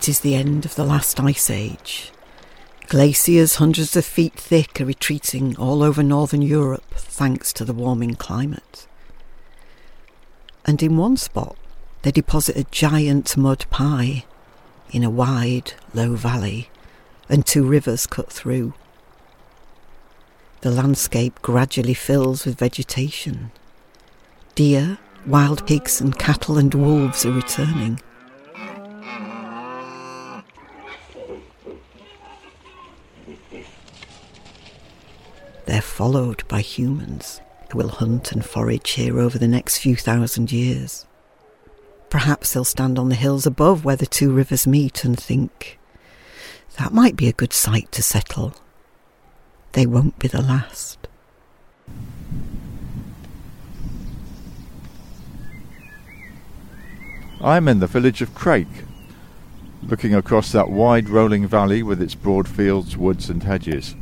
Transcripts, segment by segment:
It is the end of the last ice age. Glaciers hundreds of feet thick are retreating all over northern Europe thanks to the warming climate. And in one spot, they deposit a giant mud pie in a wide, low valley, and two rivers cut through. The landscape gradually fills with vegetation. Deer, wild pigs, and cattle and wolves are returning. Followed by humans who will hunt and forage here over the next few thousand years. Perhaps they'll stand on the hills above where the two rivers meet and think, that might be a good site to settle. They won't be the last. I'm in the village of Crayke, looking across that wide rolling valley with its broad fields, woods, and hedges.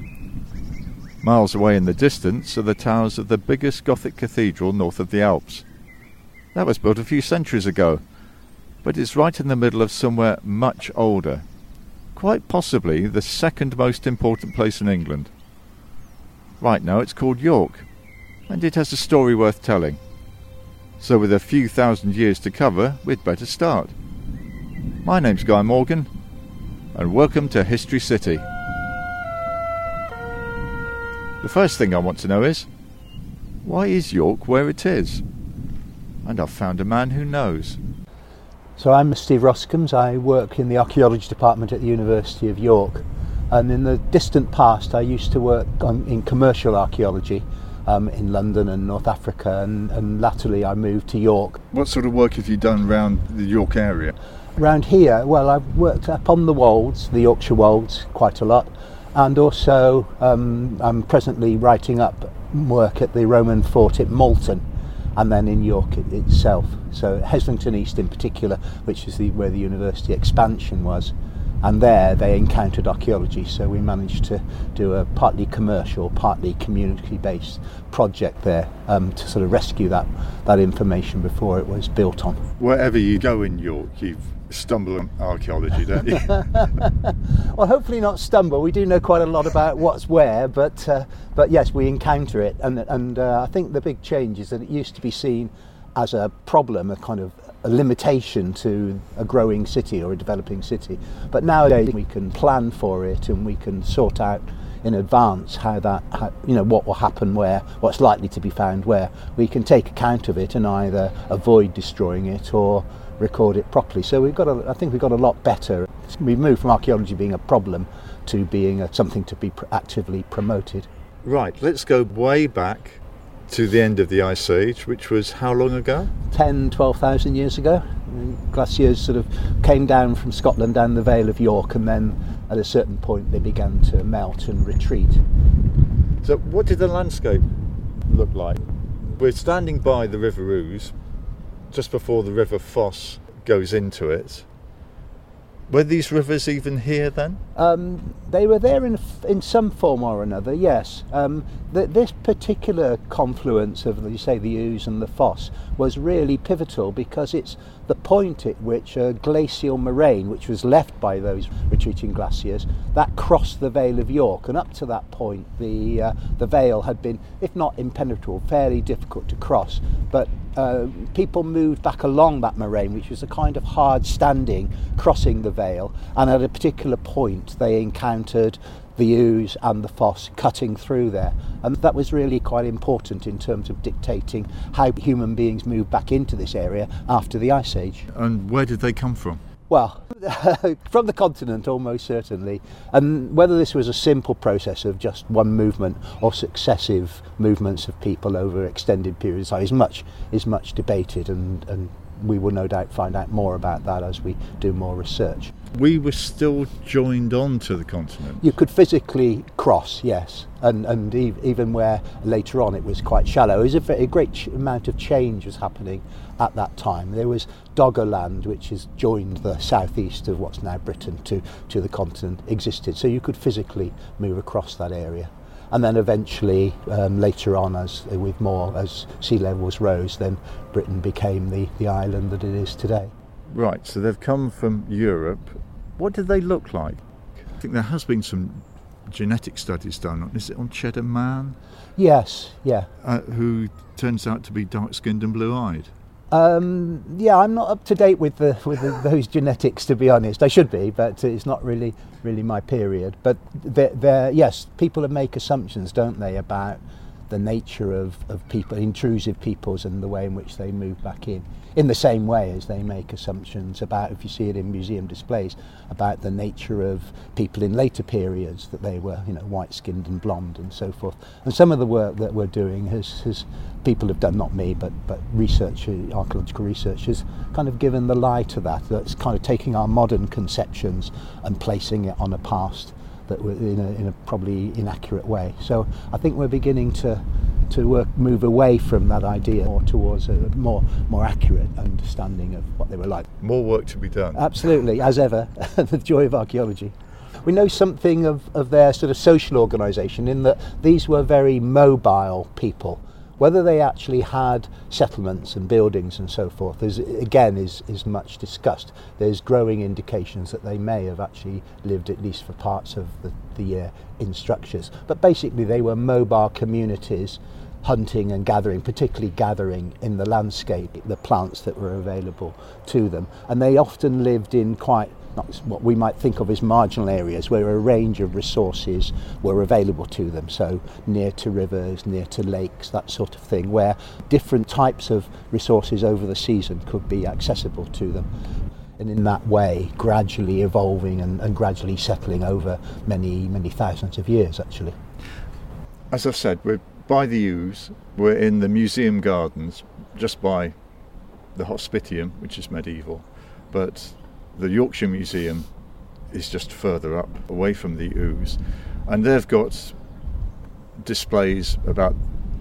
Miles away in the distance are the towers of the biggest Gothic cathedral north of the Alps. That was built a few centuries ago, but it's right in the middle of somewhere much older, quite possibly the second most important place in England. Right now it's called York, and it has a story worth telling. So, with a few thousand years to cover, we'd better start. My name's Guy Morgan, and welcome to History City. The first thing I want to know is why is York where it is? And I've found a man who knows. So I'm Steve Roskams. I work in the archaeology department at the University of York. And in the distant past, I used to work on, in commercial archaeology um, in London and North Africa, and, and latterly I moved to York. What sort of work have you done around the York area? Around here, well, I've worked up on the Wolds, the Yorkshire Wolds, quite a lot and also um, I'm presently writing up work at the Roman fort at Malton and then in York it, itself. So Heslington East in particular, which is the, where the university expansion was, and there they encountered archaeology. So we managed to do a partly commercial, partly community-based project there um, to sort of rescue that that information before it was built on. Wherever you go in York, you've stumble on archaeology, don't you? well, hopefully not stumble. We do know quite a lot about what's where, but uh, but yes, we encounter it, and and uh, I think the big change is that it used to be seen as a problem, a kind of a limitation to a growing city or a developing city. But nowadays we can plan for it and we can sort out in advance how that how, you know what will happen where what's likely to be found where we can take account of it and either avoid destroying it or record it properly. So we've got, a, I think we've got a lot better. We've moved from archaeology being a problem to being a, something to be pr- actively promoted. Right, let's go way back to the end of the Ice Age, which was how long ago? 10, 12,000 years ago. Glaciers sort of came down from Scotland down the Vale of York, and then at a certain point they began to melt and retreat. So, what did the landscape look like? We're standing by the River Ouse, just before the River Foss goes into it. Were these rivers even here then? Um, they were there in in some form or another. Yes. Um, this particular confluence of, you say, the Ouse and the Foss was really pivotal because it's the point at which a glacial moraine, which was left by those retreating glaciers, that crossed the Vale of York, and up to that point, the uh, the Vale had been, if not impenetrable, fairly difficult to cross. But uh, people moved back along that moraine, which was a kind of hard standing crossing the Vale, and at a particular point, they encountered the Ouse and the Foss cutting through there. And that was really quite important in terms of dictating how human beings moved back into this area after the Ice Age. And where did they come from? Well, from the continent, almost certainly. And whether this was a simple process of just one movement or successive movements of people over extended periods of time is much, is much debated and, and we will no doubt find out more about that as we do more research. We were still joined on to the continent. You could physically cross, yes, and and even where later on it was quite shallow. Was a, a great ch- amount of change was happening at that time. There was Doggerland, which has joined the southeast of what's now Britain to to the continent, existed, so you could physically move across that area and then eventually um, later on as with more as sea levels rose then Britain became the, the island that it is today. Right, so they've come from Europe What did they look like? I think there has been some genetic studies done. on Is it on Cheddar Man, Yes, yeah. uh, who turns out to be dark-skinned and blue-eyed? Um, yeah, I'm not up to date with the with the, those genetics to be honest. I should be, but it's not really really my period. But they're, they're, yes, people make assumptions, don't they, about the nature of, of people, intrusive peoples, and the way in which they move back in. In the same way as they make assumptions about, if you see it in museum displays, about the nature of people in later periods that they were, you know, white-skinned and blonde and so forth. And some of the work that we're doing has, has people have done, not me, but but research, archaeological research, has kind of given the lie to that. That's kind of taking our modern conceptions and placing it on a past that were in a, in a probably inaccurate way. So I think we're beginning to to work, move away from that idea more towards a more more accurate understanding of what they were like. More work to be done. Absolutely, as ever, the joy of archaeology. We know something of, of their sort of social organisation in that these were very mobile people. Whether they actually had settlements and buildings and so forth is again is, is much discussed. There's growing indications that they may have actually lived at least for parts of the, the year in structures. But basically they were mobile communities hunting and gathering, particularly gathering in the landscape, the plants that were available to them. And they often lived in quite what we might think of as marginal areas where a range of resources were available to them. So near to rivers, near to lakes, that sort of thing, where different types of resources over the season could be accessible to them. And in that way, gradually evolving and, and gradually settling over many, many thousands of years, actually. As I've said, we're by the Ouse. We're in the museum gardens, just by the Hospitium, which is medieval. But the Yorkshire Museum is just further up, away from the Ouse, and they've got displays about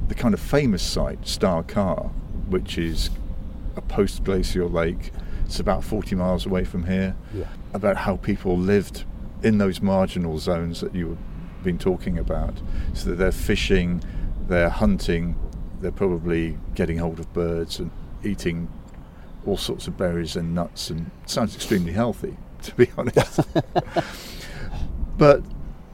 the kind of famous site, Star Carr, which is a post glacial lake. It's about 40 miles away from here. Yeah. About how people lived in those marginal zones that you've been talking about. So that they're fishing, they're hunting, they're probably getting hold of birds and eating all sorts of berries and nuts and sounds extremely healthy, to be honest. but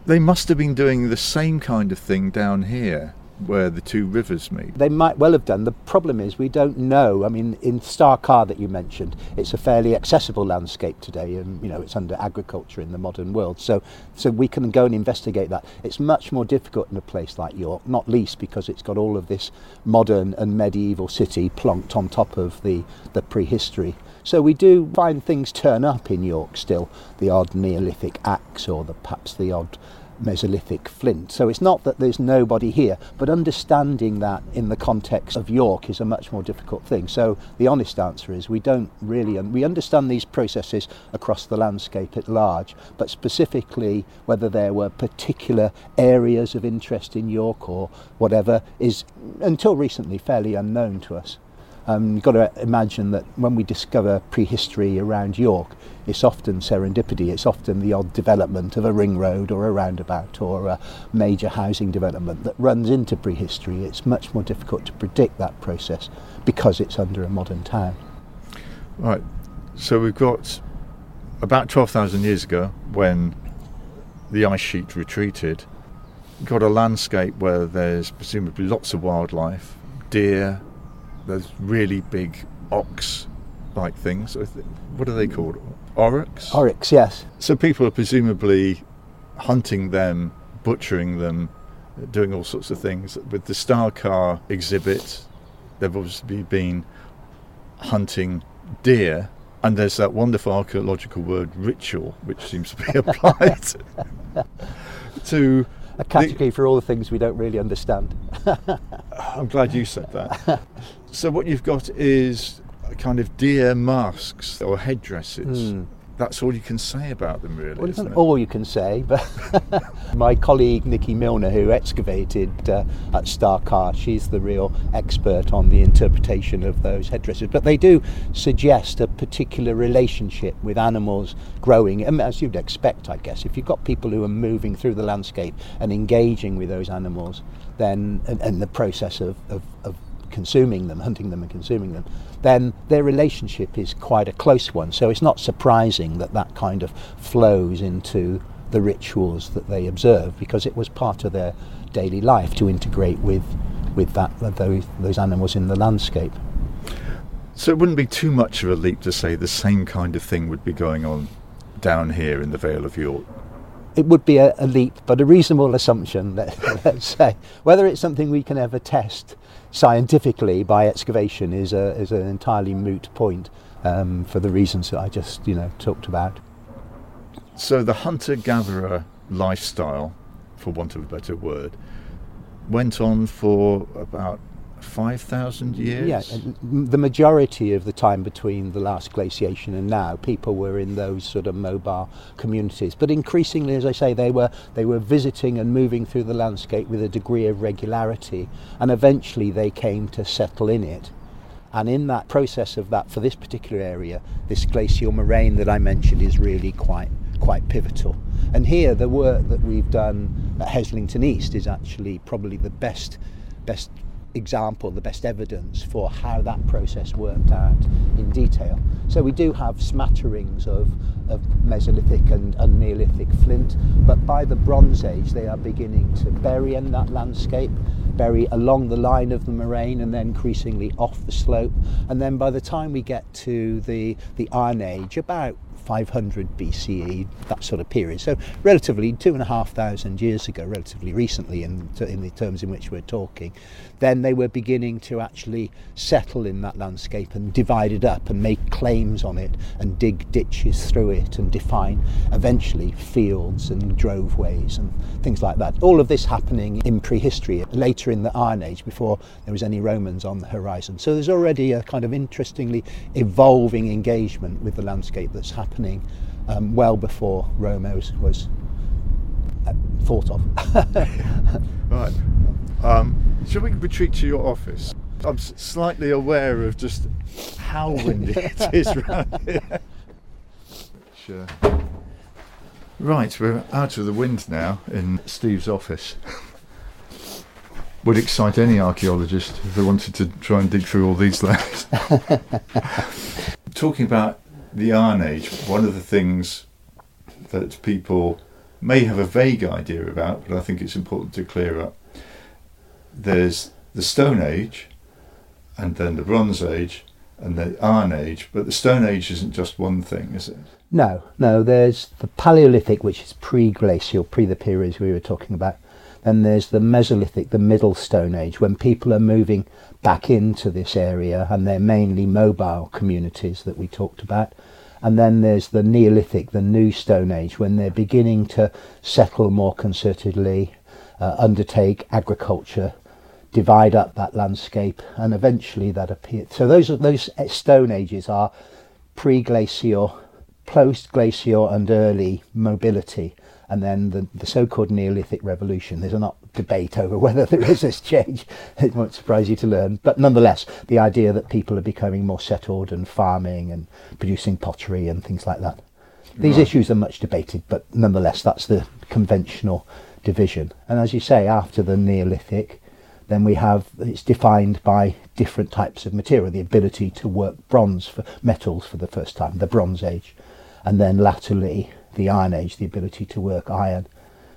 they must have been doing the same kind of thing down here where the two rivers meet. They might well have done. The problem is we don't know. I mean, in Star Carr that you mentioned, it's a fairly accessible landscape today, and you know it's under agriculture in the modern world. So, so we can go and investigate that. It's much more difficult in a place like York, not least because it's got all of this modern and medieval city plonked on top of the the prehistory. So we do find things turn up in York still, the odd Neolithic axe or the perhaps the odd Mesolithic flint. So it's not that there's nobody here, but understanding that in the context of York is a much more difficult thing. So the honest answer is we don't really, un- we understand these processes across the landscape at large, but specifically whether there were particular areas of interest in York or whatever is until recently fairly unknown to us. Um, you've got to imagine that when we discover prehistory around York, it's often serendipity. It's often the odd development of a ring road or a roundabout or a major housing development that runs into prehistory. It's much more difficult to predict that process because it's under a modern town. Right. So we've got about 12,000 years ago when the ice sheet retreated, got a landscape where there's presumably lots of wildlife, deer, there's really big ox like things. What are they called? Aurochs? Aurochs, yes. So people are presumably hunting them, butchering them, doing all sorts of things. With the Star Carr exhibit, they've obviously been hunting deer, and there's that wonderful archaeological word ritual, which seems to be applied to a category the, for all the things we don't really understand. I'm glad you said that. so what you've got is kind of deer masks or headdresses. Mm. That's all you can say about them, really. Well, isn't all you can say, but my colleague Nicky Milner, who excavated uh, at Star Carr, she's the real expert on the interpretation of those headdresses. But they do suggest a particular relationship with animals growing, as you'd expect, I guess. If you've got people who are moving through the landscape and engaging with those animals, then and, and the process of, of, of consuming them, hunting them and consuming them, then their relationship is quite a close one. So it's not surprising that that kind of flows into the rituals that they observe because it was part of their daily life to integrate with with that those those animals in the landscape. So it wouldn't be too much of a leap to say the same kind of thing would be going on down here in the Vale of York. It would be a, a leap, but a reasonable assumption. Let, let's say whether it's something we can ever test scientifically by excavation is a is an entirely moot point um, for the reasons that I just you know talked about. So the hunter gatherer lifestyle, for want of a better word, went on for about 5,000 years? Yeah, the majority of the time between the last glaciation and now, people were in those sort of mobile communities. But increasingly, as I say, they were, they were visiting and moving through the landscape with a degree of regularity, and eventually they came to settle in it. And in that process of that, for this particular area, this glacial moraine that I mentioned is really quite quite pivotal. And here, the work that we've done at Heslington East is actually probably the best best example, the best evidence for how that process worked out in detail. So we do have smatterings of, of Mesolithic and, and Neolithic flint, but by the Bronze Age they are beginning to bury in that landscape, bury along the line of the moraine and then increasingly off the slope. And then by the time we get to the, the Iron Age, about 500 BCE, that sort of period. So relatively two and a half thousand years ago, relatively recently in, in the terms in which we're talking, then they were beginning to actually settle in that landscape and divide it up and make claims on it and dig ditches through it and define eventually fields and droveways and things like that. All of this happening in prehistory, later in the Iron Age, before there was any Romans on the horizon. So there's already a kind of interestingly evolving engagement with the landscape that's happening happening um, well before Rome was, was uh, thought of. right. Um, shall we retreat to your office? I'm slightly aware of just how windy it is around here. Sure. Right, we're out of the wind now in Steve's office. Would excite any archaeologist if they wanted to try and dig through all these layers. Talking about the Iron Age, one of the things that people may have a vague idea about, but I think it's important to clear up. There's the Stone Age, and then the Bronze Age, and the Iron Age, but the Stone Age isn't just one thing, is it? No, no, there's the Paleolithic, which is pre glacial, pre the periods we were talking about. Then there's the Mesolithic, the Middle Stone Age, when people are moving back into this area and they're mainly mobile communities that we talked about. And then there's the Neolithic, the New Stone Age, when they're beginning to settle more concertedly, uh, undertake agriculture, divide up that landscape, and eventually that appears. So those those Stone Ages are pre-glacial, post-glacial, and early mobility and then the, the so-called Neolithic Revolution. There's a not debate over whether there is this change. It won't surprise you to learn, but nonetheless, the idea that people are becoming more settled and farming and producing pottery and things like that. These right. issues are much debated, but nonetheless, that's the conventional division. And as you say, after the Neolithic, then we have it's defined by different types of material, the ability to work bronze for metals for the first time, the Bronze Age, and then latterly the Iron Age, the ability to work iron.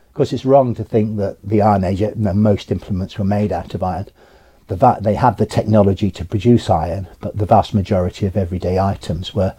Of course, it's wrong to think that the Iron Age, uh, most implements were made out of iron. The va- they had the technology to produce iron, but the vast majority of everyday items were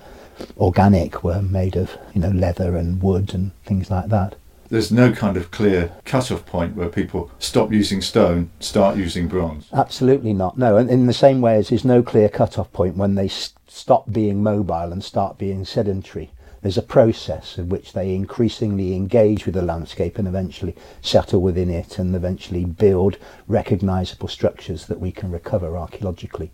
organic, were made of you know leather and wood and things like that. There's no kind of clear cut-off point where people stop using stone, start using bronze. Absolutely not. No, and in the same way as there's no clear cut-off point when they stop being mobile and start being sedentary there's a process in which they increasingly engage with the landscape and eventually settle within it and eventually build recognizable structures that we can recover archaeologically.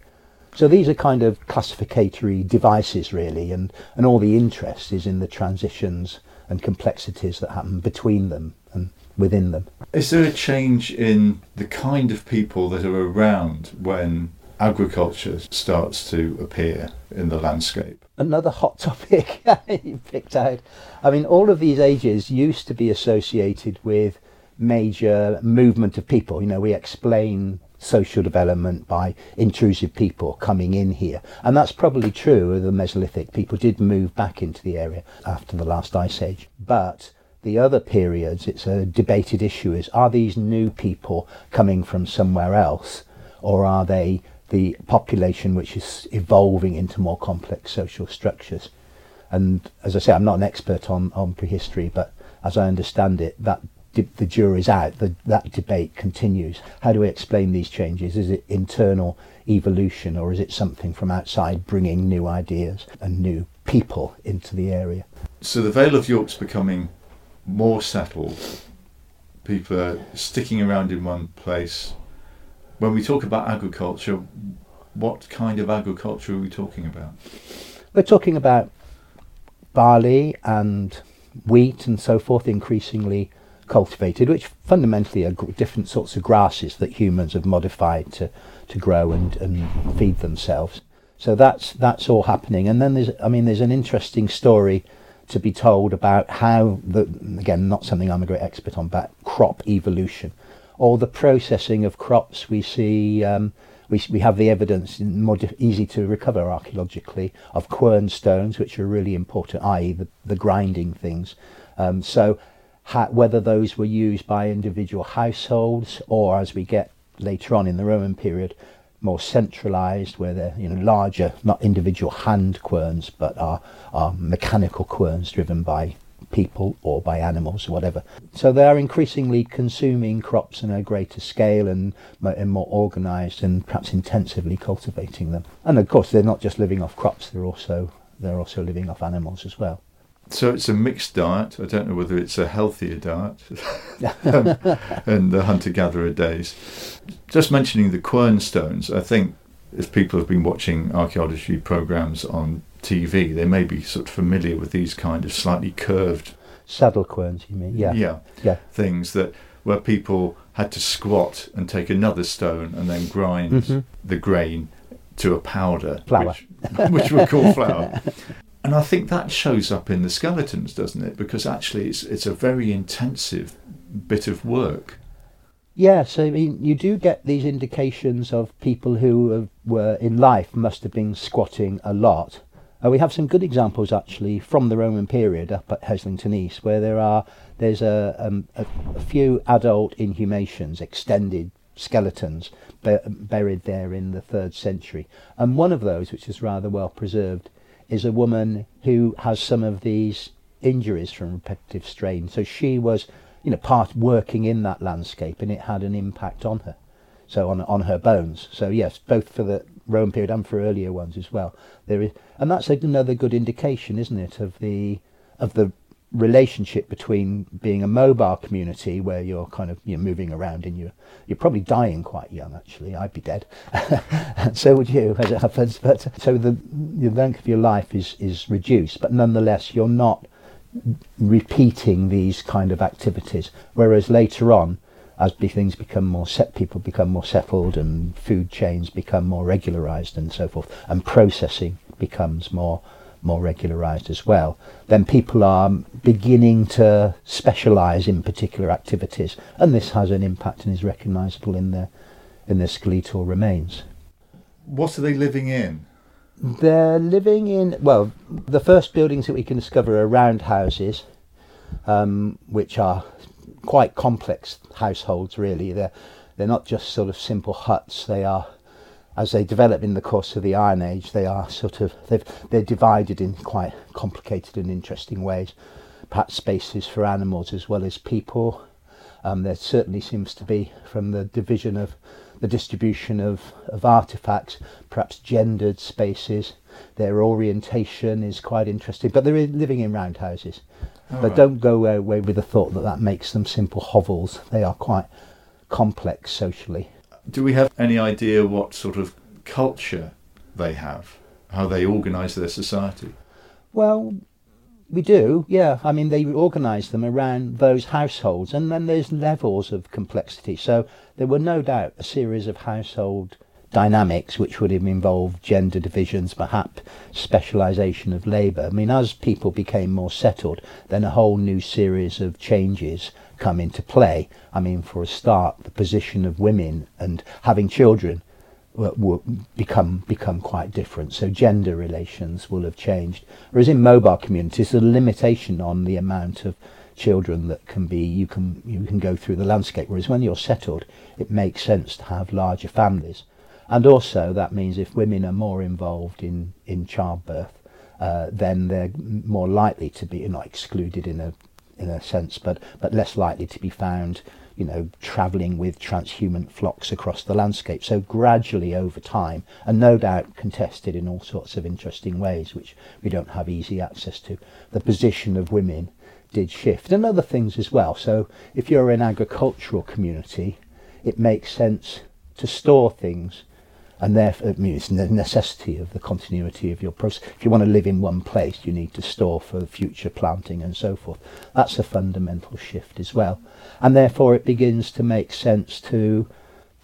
So these are kind of classificatory devices really and, and all the interest is in the transitions and complexities that happen between them and within them. Is there a change in the kind of people that are around when agriculture starts to appear in the landscape? Another hot topic you picked out. I mean, all of these ages used to be associated with major movement of people. You know, we explain social development by intrusive people coming in here. And that's probably true of the Mesolithic. People did move back into the area after the last ice age. But the other periods, it's a debated issue is are these new people coming from somewhere else or are they the population which is evolving into more complex social structures? And as I say, I'm not an expert on, on prehistory, but as I understand it, that the jury's out. The, that debate continues. How do we explain these changes? Is it internal evolution or is it something from outside bringing new ideas and new people into the area? So the Vale of York's becoming more settled. People are sticking around in one place. When we talk about agriculture, what kind of agriculture are we talking about? We're talking about barley and wheat and so forth increasingly cultivated, which fundamentally are different sorts of grasses that humans have modified to, to grow and, and feed themselves. So that's that's all happening. And then there's I mean there's an interesting story to be told about how the again not something I'm a great expert on, but crop evolution, or the processing of crops. We see um, we we have the evidence more easy to recover archaeologically of quern stones, which are really important, i.e. the the grinding things. Um, so whether those were used by individual households or as we get later on in the Roman period, more centralized, where they're you know larger, not individual hand querns, but are are mechanical querns driven by people or by animals or whatever. So they are increasingly consuming crops on a greater scale and, and more organised and perhaps intensively cultivating them. And of course, they're not just living off crops; they're also they're also living off animals as well. So it's a mixed diet. I don't know whether it's a healthier diet and the hunter gatherer days. Just mentioning the quern stones, I think if people have been watching archaeology programs on TV, they may be sort of familiar with these kind of slightly curved saddle querns. You mean? Yeah, yeah, yeah. Things that where people had to squat and take another stone and then grind mm-hmm. the grain to a powder, flour. which, which we call flour. And I think that shows up in the skeletons, doesn't it? Because actually, it's it's a very intensive bit of work. Yes, I mean you do get these indications of people who have, were in life must have been squatting a lot. Uh, we have some good examples actually from the Roman period up at Heslington East, where there are there's a, um, a, a few adult inhumations, extended skeletons buried there in the third century, and one of those, which is rather well preserved, is a woman who has some of these injuries from repetitive strain. So she was, you know, part working in that landscape, and it had an impact on her. So on on her bones. So yes, both for the Roman period and for earlier ones as well. There is, and that's another good indication, isn't it, of the of the relationship between being a mobile community where you're kind of you know, moving around and you're you're probably dying quite young actually. I'd be dead. So would you as it happens. But so the the length of your life is is reduced. But nonetheless you're not repeating these kind of activities. Whereas later on as things become more set people become more settled and food chains become more regularized and so forth and processing becomes more more regularized as well, then people are beginning to specialize in particular activities, and this has an impact and is recognizable in their in the skeletal remains. What are they living in? They're living in well, the first buildings that we can discover are round houses, um, which are quite complex households. Really, they're they're not just sort of simple huts. They are as they develop in the course of the Iron Age, they are sort of they've, they're divided in quite complicated and interesting ways. Perhaps spaces for animals as well as people. Um, there certainly seems to be, from the division of the distribution of, of artifacts, perhaps gendered spaces. Their orientation is quite interesting, but they're living in roundhouses. Oh, but right. don't go away with the thought that that makes them simple hovels. They are quite complex socially do we have any idea what sort of culture they have, how they organise their society? Well, we do, yeah. I mean, they organise them around those households, and then there's levels of complexity. So there were no doubt a series of household dynamics which would have involved gender divisions, perhaps specialisation of labour. I mean, as people became more settled, then a whole new series of changes come into play. I mean, for a start, the position of women and having children will become become quite different. So gender relations will have changed. Whereas in mobile communities, there's a limitation on the amount of children that can be you can you can go through the landscape. Whereas when you're settled, it makes sense to have larger families. And also that means if women are more involved in in childbirth, uh, then they're more likely to be not excluded in a in a sense, but but less likely to be found you know, travelling with transhumant flocks across the landscape. So gradually over time, and no doubt contested in all sorts of interesting ways, which we don't have easy access to, the position of women did shift and other things as well. So if you're an agricultural community, it makes sense to store things and therefore I mean, the necessity of the continuity of your process. If you want to live in one place, you need to store for future planting and so forth. That's a fundamental shift as well, and therefore it begins to make sense to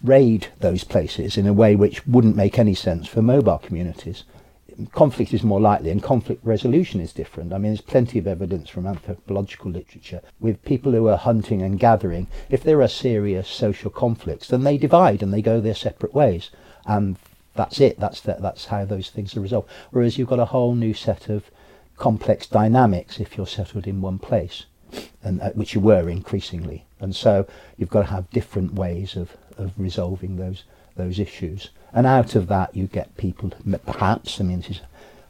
raid those places in a way which wouldn't make any sense for mobile communities. Conflict is more likely, and conflict resolution is different. I mean, there's plenty of evidence from anthropological literature with people who are hunting and gathering. If there are serious social conflicts, then they divide and they go their separate ways and that's it. That's the, that's how those things are resolved. Whereas you've got a whole new set of complex dynamics if you're settled in one place, and uh, which you were increasingly. And so you've got to have different ways of, of resolving those those issues. And out of that, you get people, perhaps. I mean, this is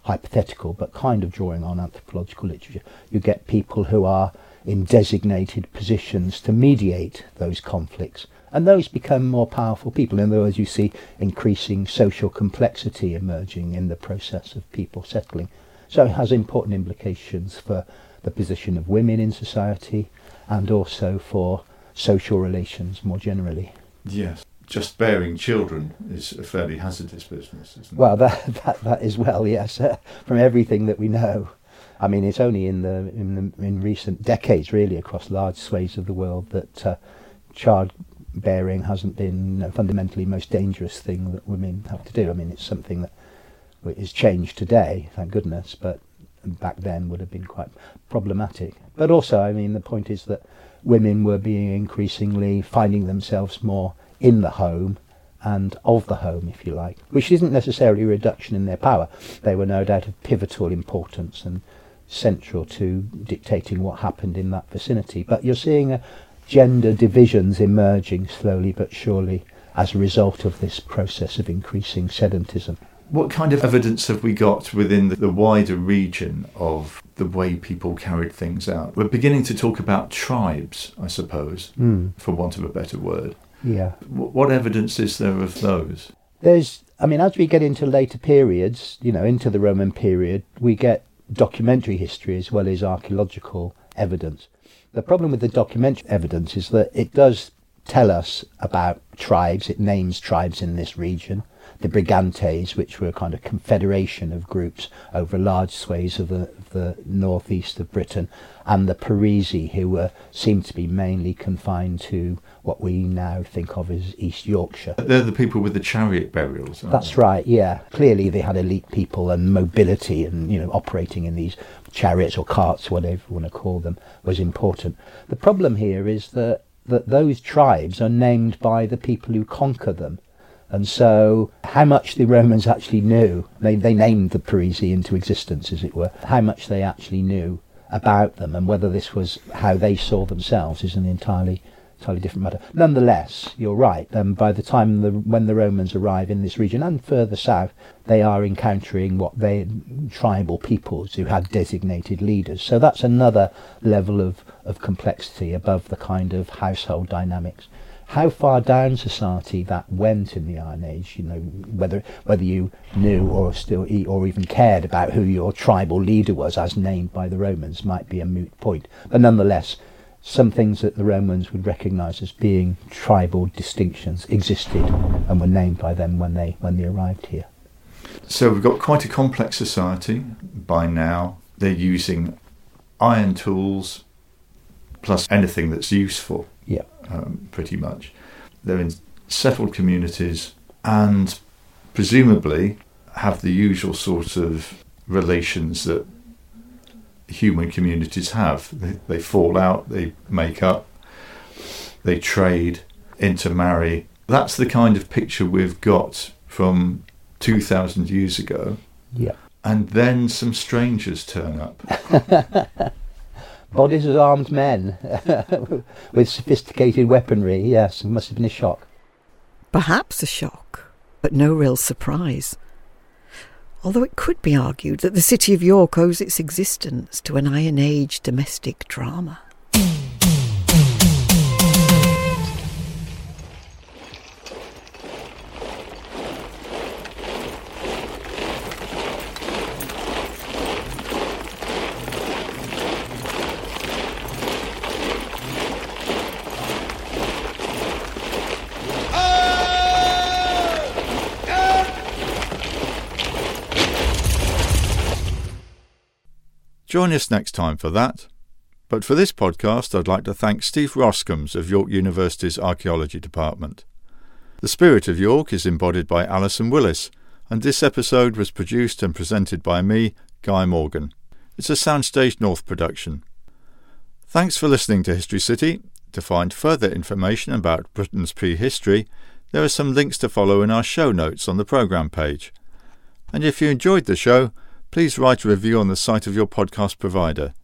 hypothetical, but kind of drawing on anthropological literature. You get people who are in designated positions to mediate those conflicts and those become more powerful people. In other words, you see increasing social complexity emerging in the process of people settling. So it has important implications for the position of women in society and also for social relations more generally. Yes. Just bearing children is a fairly hazardous business, isn't it? Well, that, that, that is well, yes, uh, from everything that we know. I mean, it's only in the in, the, in recent decades, really, across large swathes of the world, that uh, child bearing hasn't been fundamentally most dangerous thing that women have to do. I mean, it's something that is changed today, thank goodness, but back then would have been quite problematic. But also, I mean, the point is that women were being increasingly finding themselves more in the home and of the home, if you like, which isn't necessarily a reduction in their power. They were no doubt of pivotal importance and central to dictating what happened in that vicinity. But you're seeing a, gender divisions emerging slowly but surely as a result of this process of increasing sedentism. What kind of evidence have we got within the, wider region of the way people carried things out? We're beginning to talk about tribes, I suppose, mm. for want of a better word. Yeah. What evidence is there of those? There's, I mean, as we get into later periods, you know, into the Roman period, we get documentary history as well as archaeological evidence. The problem with the documentary evidence is that it does tell us about tribes, it names tribes in this region. The Brigantes, which were a kind of confederation of groups over large swathes of the, of the northeast of Britain, and the Parisi, who were seemed to be mainly confined to what we now think of as East Yorkshire. They're the people with the chariot burials. That's they? right. Yeah, clearly they had elite people and mobility, and you know, operating in these chariots or carts, whatever you want to call them, was important. The problem here is that, that those tribes are named by the people who conquer them. And so, how much the Romans actually knew, they, they named the Parisi into existence, as it were, how much they actually knew about them and whether this was how they saw themselves is an entirely entirely different matter. Nonetheless, you're right. Um, by the time the, when the Romans arrive in this region and further south, they are encountering what they tribal peoples who had designated leaders. So that's another level of, of complexity above the kind of household dynamics. How far down society that went in the Iron Age, you know, whether whether you knew or still or even cared about who your tribal leader was, as named by the Romans, might be a moot point. But nonetheless, some things that the Romans would recognize as being tribal distinctions existed and were named by them when they when they arrived here. So we've got quite a complex society by now. They're using iron tools plus anything that's useful. Yeah, um, pretty much. They're in settled communities, and presumably have the usual sort of relations that human communities have. They, they fall out, they make up, they trade, intermarry. That's the kind of picture we've got from 2,000 years ago. Yeah. And then some strangers turn up. Bodies of armed men with sophisticated weaponry. Yes, it must have been a shock. Perhaps a shock, but no real surprise. Although it could be argued that the city of York owes its existence to an Iron Age domestic drama. Join us next time for that. But for this podcast, I'd like to thank Steve Roskams of York University's Archaeology Department. The spirit of York is embodied by Alison Willis, and this episode was produced and presented by me, Guy Morgan. It's a Soundstage North production. Thanks for listening to History City. To find further information about Britain's prehistory, there are some links to follow in our show notes on the programme page. And if you enjoyed the show, please write a review on the site of your podcast provider.